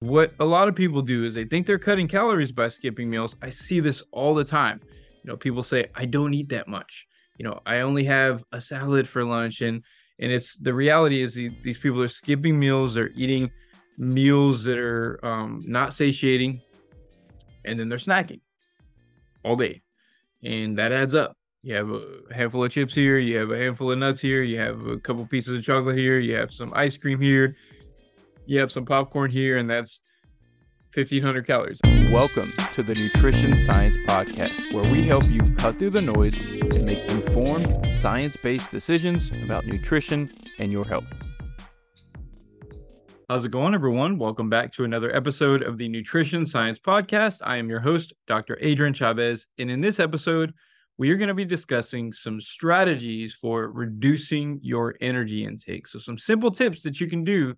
What a lot of people do is they think they're cutting calories by skipping meals. I see this all the time. You know, people say, I don't eat that much. You know, I only have a salad for lunch. And and it's the reality is these people are skipping meals, they're eating meals that are um, not satiating, and then they're snacking all day. And that adds up. You have a handful of chips here, you have a handful of nuts here, you have a couple pieces of chocolate here, you have some ice cream here, you have some popcorn here, and that's 1500 calories. Welcome to the Nutrition Science Podcast, where we help you cut through the noise and make informed, science based decisions about nutrition and your health. How's it going, everyone? Welcome back to another episode of the Nutrition Science Podcast. I am your host, Dr. Adrian Chavez. And in this episode, we are going to be discussing some strategies for reducing your energy intake. So, some simple tips that you can do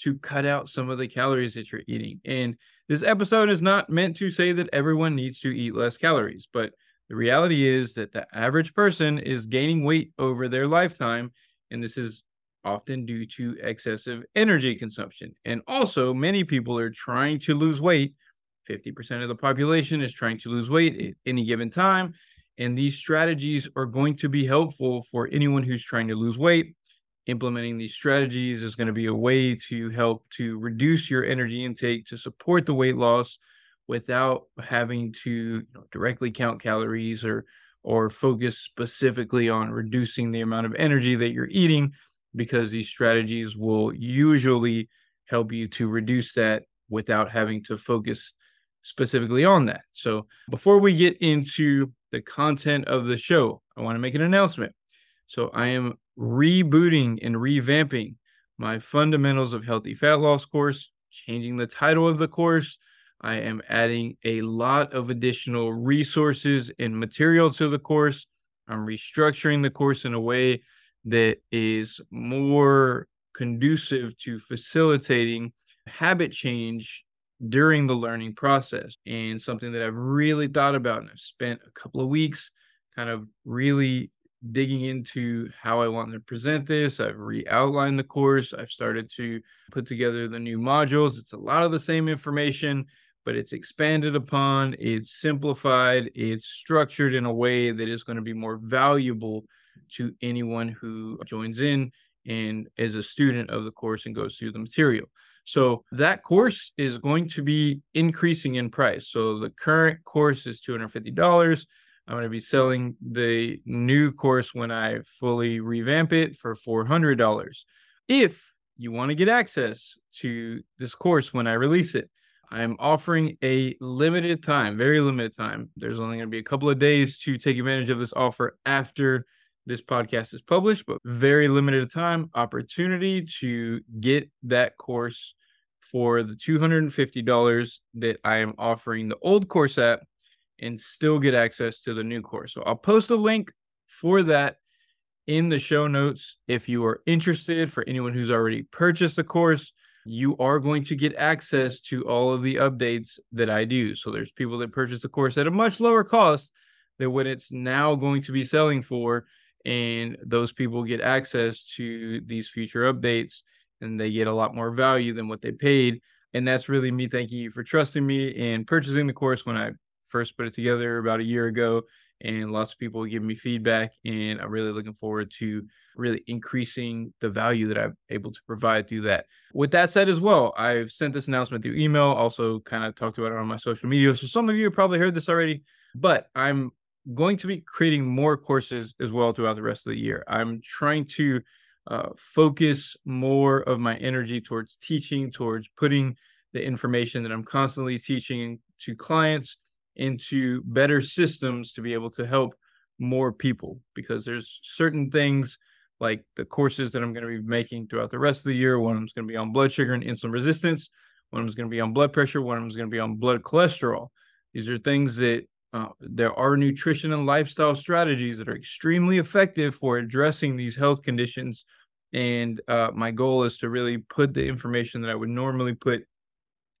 to cut out some of the calories that you're eating. And this episode is not meant to say that everyone needs to eat less calories, but the reality is that the average person is gaining weight over their lifetime. And this is often due to excessive energy consumption. And also, many people are trying to lose weight. 50% of the population is trying to lose weight at any given time. And these strategies are going to be helpful for anyone who's trying to lose weight implementing these strategies is going to be a way to help to reduce your energy intake to support the weight loss without having to you know, directly count calories or or focus specifically on reducing the amount of energy that you're eating because these strategies will usually help you to reduce that without having to focus specifically on that. So, before we get into the content of the show, I want to make an announcement. So, I am rebooting and revamping my Fundamentals of Healthy Fat Loss course, changing the title of the course. I am adding a lot of additional resources and material to the course. I'm restructuring the course in a way that is more conducive to facilitating habit change during the learning process and something that I've really thought about and I've spent a couple of weeks kind of really digging into how I want to present this. I've re outlined the course. I've started to put together the new modules. It's a lot of the same information, but it's expanded upon, it's simplified, it's structured in a way that is going to be more valuable to anyone who joins in and is a student of the course and goes through the material. So that course is going to be increasing in price. So the current course is $250. I'm going to be selling the new course when I fully revamp it for $400. If you want to get access to this course when I release it, I'm offering a limited time, very limited time. There's only going to be a couple of days to take advantage of this offer after this podcast is published, but very limited time opportunity to get that course for the $250 that I am offering the old course at and still get access to the new course. So I'll post a link for that in the show notes. If you are interested, for anyone who's already purchased the course, you are going to get access to all of the updates that I do. So there's people that purchase the course at a much lower cost than what it's now going to be selling for. And those people get access to these future updates and they get a lot more value than what they paid. And that's really me thanking you for trusting me and purchasing the course when I first put it together about a year ago and lots of people give me feedback and i'm really looking forward to really increasing the value that i'm able to provide through that. With that said as well i've sent this announcement through email also kind of talked about it on my social media so some of you have probably heard this already but i'm going to be creating more courses as well throughout the rest of the year. I'm trying to uh, focus more of my energy towards teaching towards putting the information that i'm constantly teaching to clients into better systems to be able to help more people because there's certain things like the courses that I'm going to be making throughout the rest of the year. One of them's going to be on blood sugar and insulin resistance. One of them's going to be on blood pressure. One of them's going to be on blood cholesterol. These are things that uh, there are nutrition and lifestyle strategies that are extremely effective for addressing these health conditions. And uh, my goal is to really put the information that I would normally put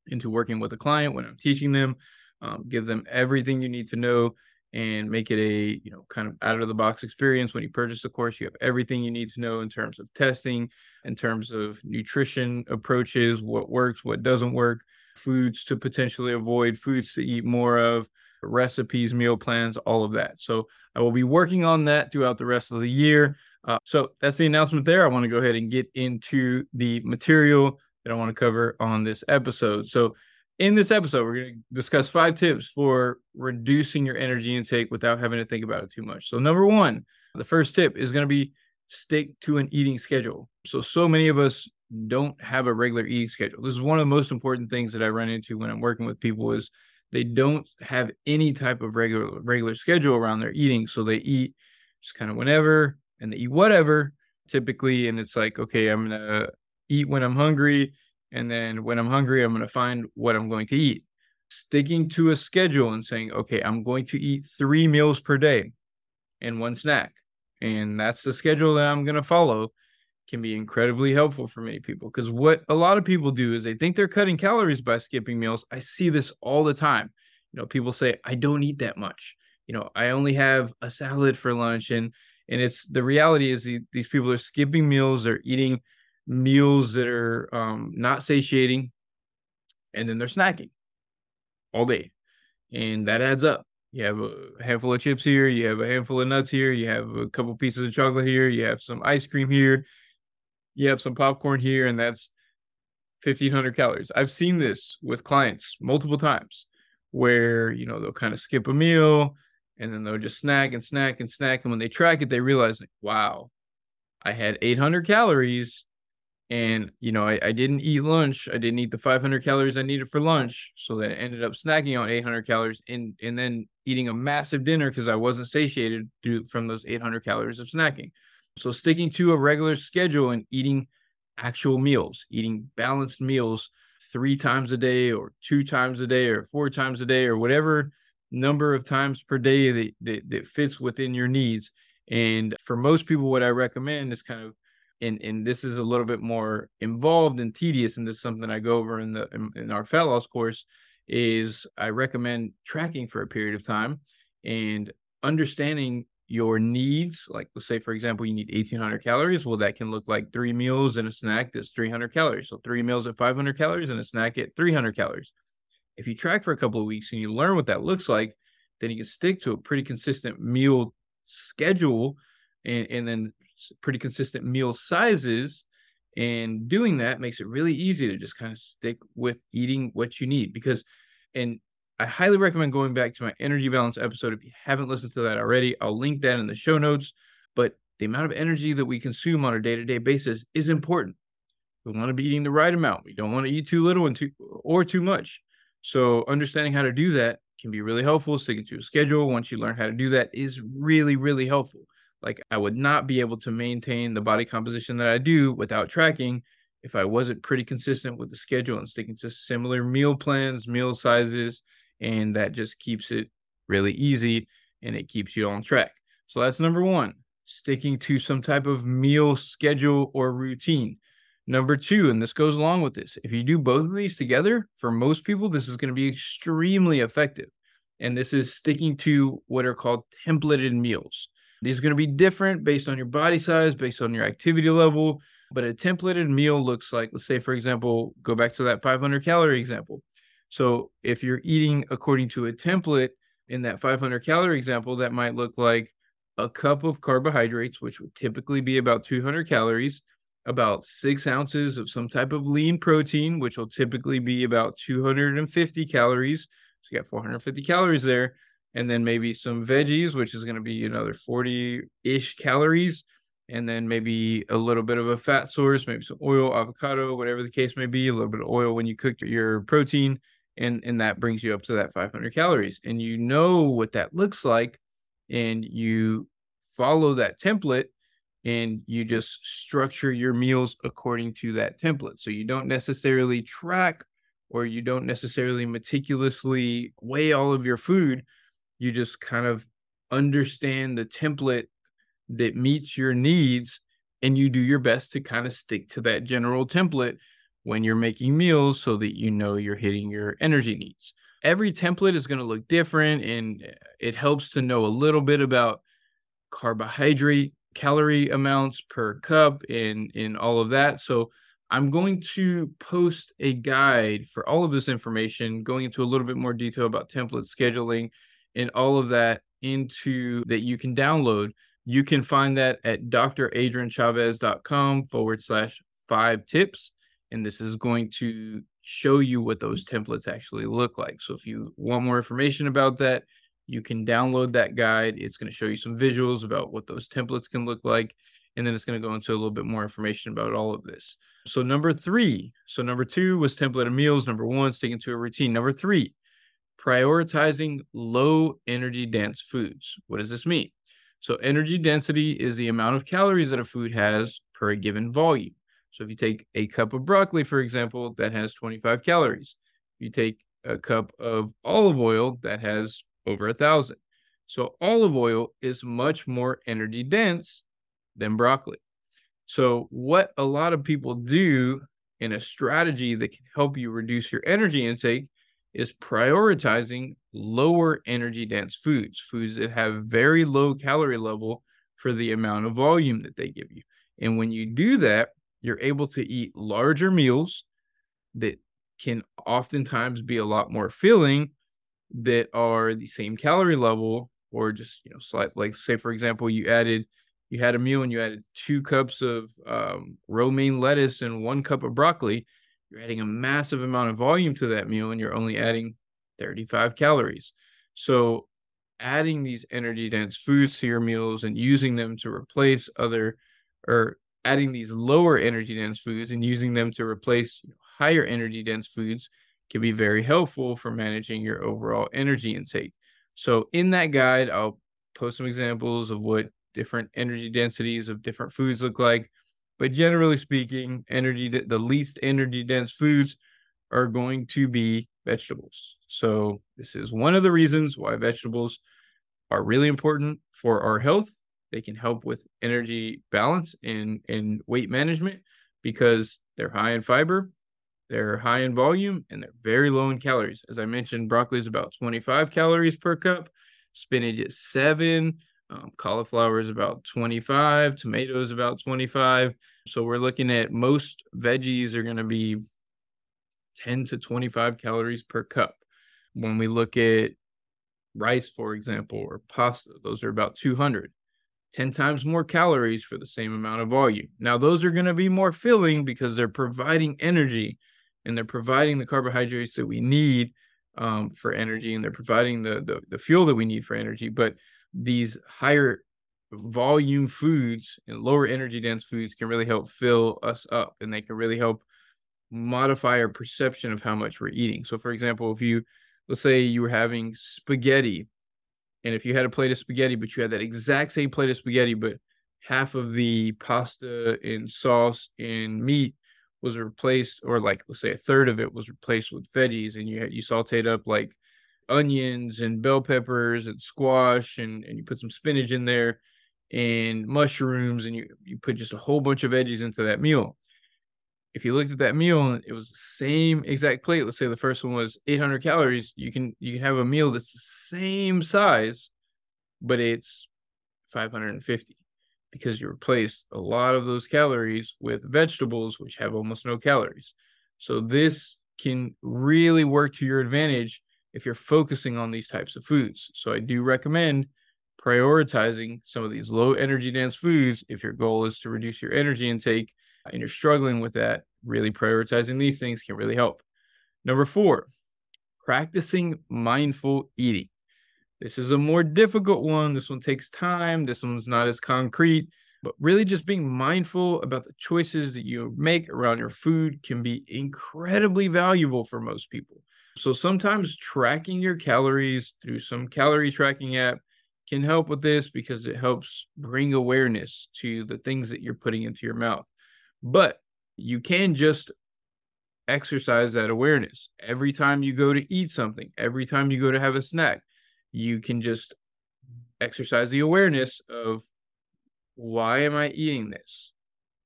into working with a client when I'm teaching them um, give them everything you need to know and make it a you know kind of out of the box experience. When you purchase the course you have everything you need to know in terms of testing in terms of nutrition approaches what works what doesn't work foods to potentially avoid foods to eat more of recipes meal plans all of that. So i will be working on that throughout the rest of the year. Uh, so that's the announcement there. I want to go ahead and get into the material that i want to cover on this episode. So in this episode, we're going to discuss five tips for reducing your energy intake without having to think about it too much. So, number one, the first tip is going to be stick to an eating schedule. So, so many of us don't have a regular eating schedule. This is one of the most important things that I run into when I'm working with people is they don't have any type of regular regular schedule around their eating. So they eat just kind of whenever and they eat whatever typically. And it's like, okay, I'm gonna eat when I'm hungry and then when I'm hungry, I'm going to find what I'm going to eat. Sticking to a schedule and saying, okay, I'm going to eat three meals per day and one snack. And that's the schedule that I'm going to follow can be incredibly helpful for many people. Because what a lot of people do is they think they're cutting calories by skipping meals. I see this all the time. You know, people say, I don't eat that much. You know, I only have a salad for lunch. And and it's the reality is these people are skipping meals, they're eating meals that are um, not satiating, and then they're snacking all day, and that adds up. You have a handful of chips here, you have a handful of nuts here, you have a couple pieces of chocolate here, you have some ice cream here, you have some popcorn here, and that's 1500 calories. I've seen this with clients multiple times where, you know, they'll kind of skip a meal and then they'll just snack and snack and snack. And when they track it, they realize, like, wow, I had 800 calories and you know I, I didn't eat lunch i didn't eat the 500 calories i needed for lunch so that I ended up snacking on 800 calories and and then eating a massive dinner because i wasn't satiated due from those 800 calories of snacking. So sticking to a regular schedule and eating actual meals eating balanced meals three times a day or two times a day or four times a day or whatever number of times per day that, that, that fits within your needs. And for most people what i recommend is kind of and and this is a little bit more involved and tedious and this is something i go over in the in, in our fat loss course is i recommend tracking for a period of time and understanding your needs. Like let's say for example you need 1800 calories. Well that can look like three meals and a snack that's 300 calories. So three meals at 500 calories and a snack at 300 calories. If you track for a couple of weeks and you learn what that looks like then you can stick to a pretty consistent meal schedule and, and then pretty consistent meal sizes and doing that makes it really easy to just kind of stick with eating what you need because and i highly recommend going back to my energy balance episode if you haven't listened to that already. I'll link that in the show notes but the amount of energy that we consume on a day-to-day basis is important. We want to be eating the right amount. We don't want to eat too little and too or too much. So understanding how to do that can be really helpful. Sticking to a schedule once you learn how to do that is really really helpful like I would not be able to maintain the body composition that I do without tracking if I wasn't pretty consistent with the schedule and sticking to similar meal plans, meal sizes, and that just keeps it really easy and it keeps you on track. So that's number one, sticking to some type of meal schedule or routine. Number two, and this goes along with this, if you do both of these together, for most people, this is going to be extremely effective. And this is sticking to what are called templated meals. These are going to be different based on your body size, based on your activity level. But a templated meal looks like, let's say, for example, go back to that 500 calorie example. So if you're eating according to a template in that 500 calorie example, that might look like a cup of carbohydrates, which would typically be about 200 calories, about six ounces of some type of lean protein, which will typically be about 250 calories. So you got 450 calories there and then maybe some veggies, which is going to be another 40 ish calories, and then maybe a little bit of a fat source, maybe some oil, avocado, whatever the case may be, a little bit of oil when you cook your protein, and and that brings you up to that 500 calories, and you know what that looks like, and you follow that template and you just structure your meals according to that template. So you don't necessarily track or you don't necessarily meticulously weigh all of your food, you just kind of understand the template that meets your needs and you do your best to kind of stick to that general template when you're making meals so that you know you're hitting your energy needs. every template is going to look different and uh, it helps to know a little bit about carbohydrate calorie amounts per cup and in all of that so i'm going to post a guide for all of this information going into a little bit more detail about template scheduling and all of that into that you can download you can find that at dradrianchavez.com forward slash five tips and this is going to show you what those templates actually look like. So if you want more information about that, you can download that guide. It's going to show you some visuals about what those templates can look like. And then it's going to go into a little bit more information about all of this. So, number three. So, number two was template of meals. Number one, sticking to a routine. Number three, prioritizing low energy dense foods. What does this mean? So, energy density is the amount of calories that a food has per a given volume. So if you take a cup of broccoli, for example, that has 25 calories. If you take a cup of olive oil, that has over a thousand. So olive oil is much more energy dense than broccoli. So what a lot of people do in a strategy that can help you reduce your energy intake is prioritizing lower energy dense foods, foods that have very low calorie level for the amount of volume that they give you. And when you do that, you're able to eat larger meals that can oftentimes be a lot more filling that are the same calorie level or just you know slight like say for example you added you had a meal and you added two cups of um, romaine lettuce and one cup of broccoli you're adding a massive amount of volume to that meal and you're only adding 35 calories so adding these energy dense foods to your meals and using them to replace other or adding these lower energy dense foods and using them to replace higher energy dense foods can be very helpful for managing your overall energy intake. So, in that guide, I'll post some examples of what different energy densities of different foods look like. But generally speaking, energy the least energy dense foods are going to be vegetables. So, this is one of the reasons why vegetables are really important for our health they can help with energy balance and, and weight management because they're high in fiber, they're high in volume, and they're very low in calories. As I mentioned, broccoli is about 25 calories per cup, spinach is seven, um, cauliflower is about 25, tomatoes about 25. So we're looking at most veggies are going to be 10 to 25 calories per cup. When we look at rice, for example, or pasta, those are about 200. 10 times more calories for the same amount of volume. Now, those are going to be more filling because they're providing energy and they're providing the carbohydrates that we need um, for energy and they're providing the, the, the fuel that we need for energy. But these higher volume foods and lower energy dense foods can really help fill us up and they can really help modify our perception of how much we're eating. So, for example, if you let's say you were having spaghetti and if you had a plate of spaghetti, but you had that exact same plate of spaghetti, but half of the pasta and sauce and meat was replaced, or like let's say a third of it was replaced with veggies, and you you sauteed up like onions and bell peppers and squash, and and you put some spinach in there and mushrooms, and you you put just a whole bunch of veggies into that meal if you looked at that meal it was the same exact plate, let's say the first one was 800 calories, you can you can have a meal that's the same size, but it's 550 because you replace a lot of those calories with vegetables which have almost no calories. So this can really work to your advantage if you're focusing on these types of foods. So I do recommend prioritizing some of these low energy dense foods if your goal is to reduce your energy intake and you're struggling with that, really prioritizing these things can really help. Number four, practicing mindful eating. This is a more difficult one. This one takes time. This one's not as concrete, but really just being mindful about the choices that you make around your food can be incredibly valuable for most people. So sometimes tracking your calories through some calorie tracking app can help with this because it helps bring awareness to the things that you're putting into your mouth. But you can just exercise that awareness. Every time you go to eat something, every time you go to have a snack, you can just exercise the awareness of why am I eating this?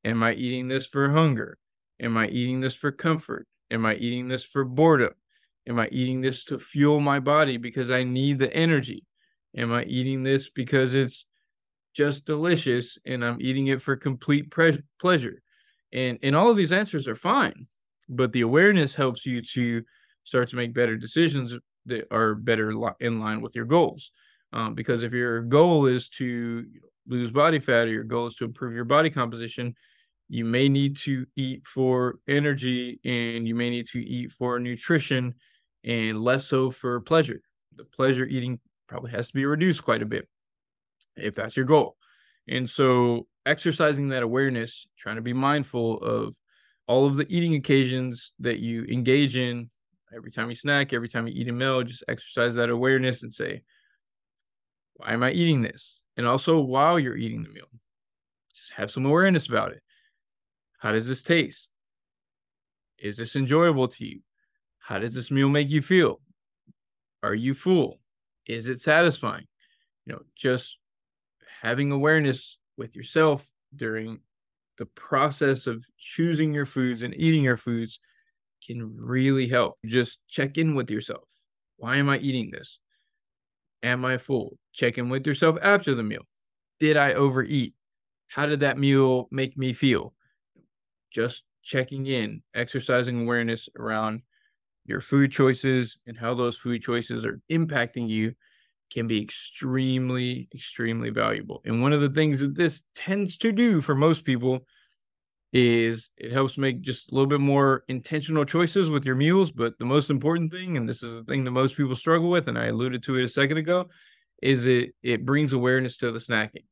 Am I eating this for hunger? Am I eating this for comfort? Am I eating this for boredom? Am I eating this to fuel my body because I need the energy? Am I eating this because it's just delicious and I'm eating it for complete pre- pleasure? And and all of these answers are fine, but the awareness helps you to start to make better decisions that are better in line with your goals. Um, because if your goal is to lose body fat or your goal is to improve your body composition, you may need to eat for energy and you may need to eat for nutrition and less so for pleasure. The pleasure eating probably has to be reduced quite a bit if that's your goal. And so, exercising that awareness, trying to be mindful of all of the eating occasions that you engage in every time you snack, every time you eat a meal, just exercise that awareness and say, why am I eating this? And also, while you're eating the meal, just have some awareness about it. How does this taste? Is this enjoyable to you? How does this meal make you feel? Are you full? Is it satisfying? You know, just having awareness with yourself during the process of choosing your foods and eating your foods can really help. Just check in with yourself. Why am I eating this? Am I full? Check in with yourself after the meal. Did I overeat? How did that meal make me feel? Just checking in, exercising awareness around your food choices and how those food choices are impacting you can be extremely, extremely valuable. And one of the things that this tends to do for most people is it helps make just a little bit more intentional choices with your meals. But the most important thing, and this is the thing that most people struggle with, and I alluded to it a second ago, is it it brings awareness to the snacking.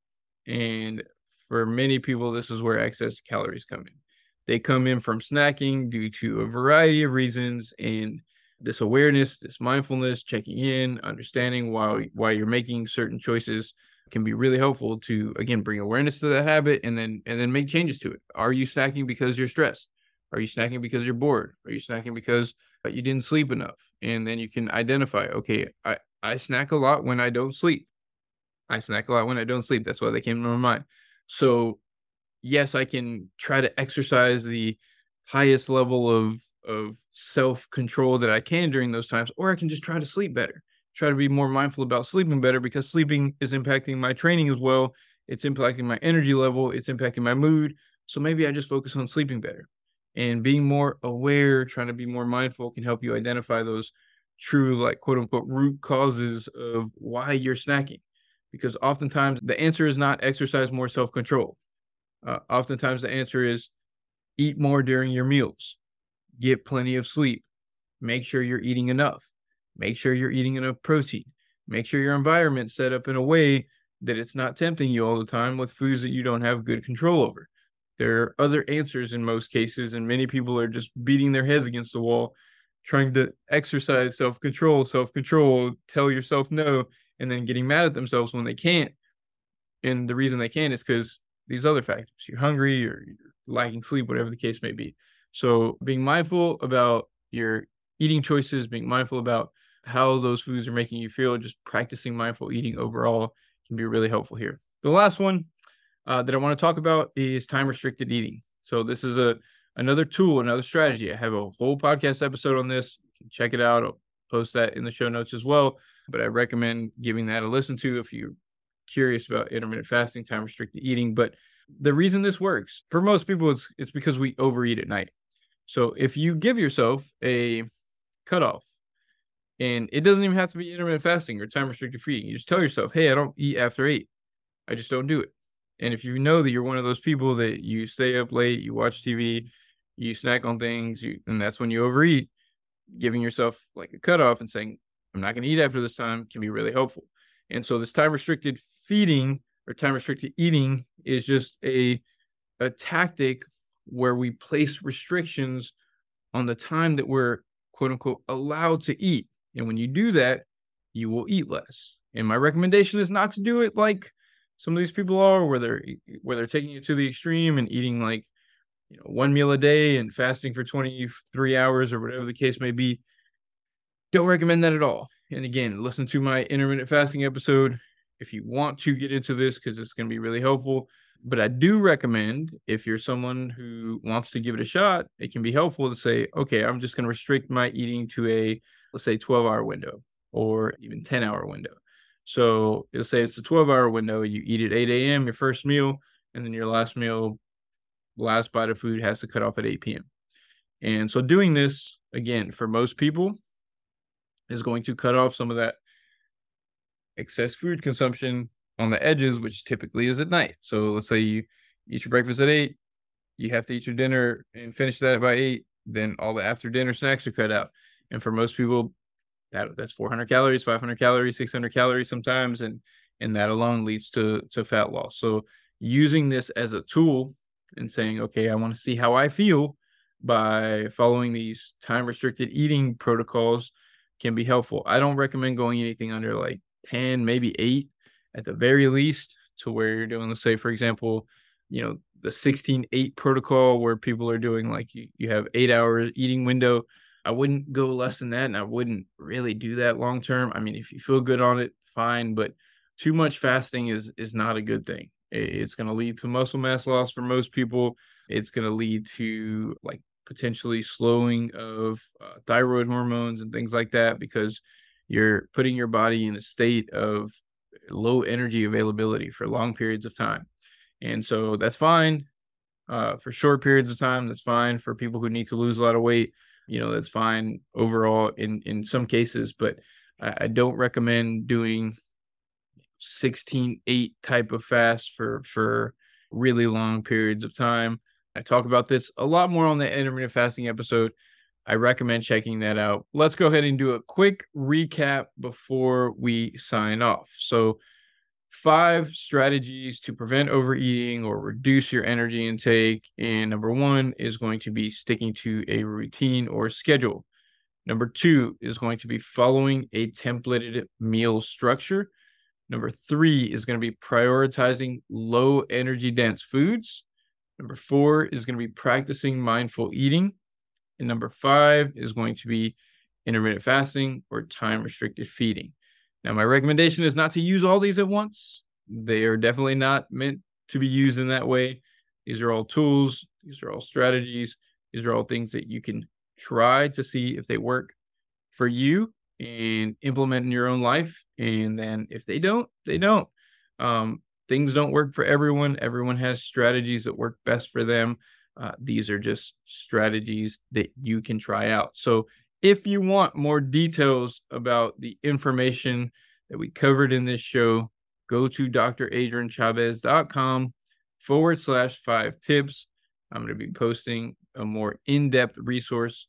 And for many people, this is where excess calories come in. They come in from snacking due to a variety of reasons, and this awareness, this mindfulness, checking in, understanding why why you're making certain choices can be really helpful to again bring awareness to that habit and then and then make changes to it. Are you snacking because you're stressed? Are you snacking because you're bored? Are you snacking because uh, you didn't sleep enough? And then you can identify, okay, I, I snack a lot when I don't sleep. I snack a lot when I don't sleep. That's why they came to my mind. So yes, I can try to exercise the highest level of of self control that I can during those times, or I can just try to sleep better. Try to be more mindful about sleeping better because sleeping is impacting my training as well. It's impacting my energy level. It's impacting my mood. So maybe I just focus on sleeping better. And being more aware, trying to be more mindful can help you identify those true, like quote unquote, root causes of why you're snacking. Because oftentimes the answer is not exercise more self control. Uh, oftentimes the answer is eat more during your meals get plenty of sleep, make sure you're eating enough, make sure you're eating enough protein, make sure your environment's set up in a way that it's not tempting you all the time with foods that you don't have good control over. There are other answers in most cases, and many people are just beating their heads against the wall, trying to exercise self control, self control, tell yourself no, and then getting mad at themselves when they can't. And the reason they can't is because these other factors you're hungry or you're lacking sleep, whatever the case may be. So being mindful about your eating choices, being mindful about how those foods are making you feel, just practicing mindful eating overall can be really helpful here. The last one uh, that I want to talk about is time restricted eating. So this is a another tool, another strategy. I have a whole podcast episode on this. check it out. I'll post that in the show notes as well. But I recommend giving that a listen to if you're curious about intermittent fasting, time restricted eating. But the reason this works for most people, it's it's because we overeat at night. So if you give yourself a cutoff, and it doesn't even have to be intermittent fasting or time restricted feeding, you just tell yourself, hey, I don't eat after eight. I just don't do it. And if you know that you're one of those people that you stay up late, you watch TV, you snack on things, you, and that's when you overeat, giving yourself like a cutoff and saying, I'm not going to eat after this time can be really helpful. And so this time restricted feeding or time restricted eating is just a a tactic where we place restrictions on the time that we're quote unquote allowed to eat. And when you do that, you will eat less. And my recommendation is not to do it like some of these people are, where they're where they're taking it to the extreme and eating like you know one meal a day and fasting for 23 hours or whatever the case may be. Don't recommend that at all. And again, listen to my intermittent fasting episode if you want to get into this because it's going to be really helpful but I do recommend if you're someone who wants to give it a shot, it can be helpful to say, okay, I'm just going to restrict my eating to a let's say 12 hour window or even 10 hour window. So it'll say it's a 12 hour window. You eat at 8 a.m., your first meal, and then your last meal, last bite of food has to cut off at 8 p.m. And so doing this, again, for most people, is going to cut off some of that excess food consumption on the edges, which typically is at night. So let's say you eat your breakfast at eight, you have to eat your dinner and finish that by eight, then all the after dinner snacks are cut out. And for most people, that that's 400 calories, 500 calories, 600 calories sometimes, and and that alone leads to to fat loss. So using this as a tool and saying, okay, I want to see how I feel by following these time restricted eating protocols can be helpful. I don't recommend going anything under like 10, maybe eight at the very least, to where you're doing, let's say, for example, you know, the 16 8 protocol where people are doing like you, you have eight hours eating window. I wouldn't go less than that. And I wouldn't really do that long term. I mean, if you feel good on it, fine. But too much fasting is is not a good thing. It's going to lead to muscle mass loss for most people. It's going to lead to like potentially slowing of uh, thyroid hormones and things like that because you're putting your body in a state of low energy availability for long periods of time. And so that's fine uh, for short periods of time. That's fine for people who need to lose a lot of weight. You know, that's fine overall in, in some cases, but I, I don't recommend doing 16 8 type of fast for, for really long periods of time. I talk about this a lot more on the intermittent fasting episode. I recommend checking that out. Let's go ahead and do a quick recap before we sign off. So, five strategies to prevent overeating or reduce your energy intake. And number one is going to be sticking to a routine or schedule. Number two is going to be following a templated meal structure. Number three is going to be prioritizing low energy dense foods. Number four is going to be practicing mindful eating. And number five is going to be intermittent fasting or time restricted feeding. Now, my recommendation is not to use all these at once. They are definitely not meant to be used in that way. These are all tools, these are all strategies, these are all things that you can try to see if they work for you and implement in your own life. And then if they don't, they don't. Um, things don't work for everyone. Everyone has strategies that work best for them. Uh, these are just strategies that you can try out. So, if you want more details about the information that we covered in this show, go to dradrianchavez.com forward slash five tips. I'm going to be posting a more in depth resource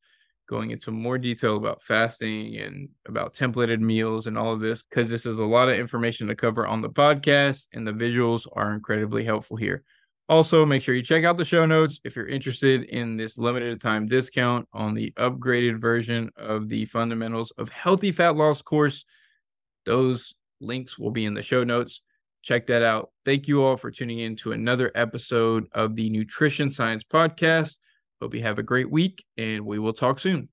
going into more detail about fasting and about templated meals and all of this because this is a lot of information to cover on the podcast and the visuals are incredibly helpful here. Also, make sure you check out the show notes if you're interested in this limited time discount on the upgraded version of the Fundamentals of Healthy Fat Loss course. Those links will be in the show notes. Check that out. Thank you all for tuning in to another episode of the Nutrition Science Podcast. Hope you have a great week and we will talk soon.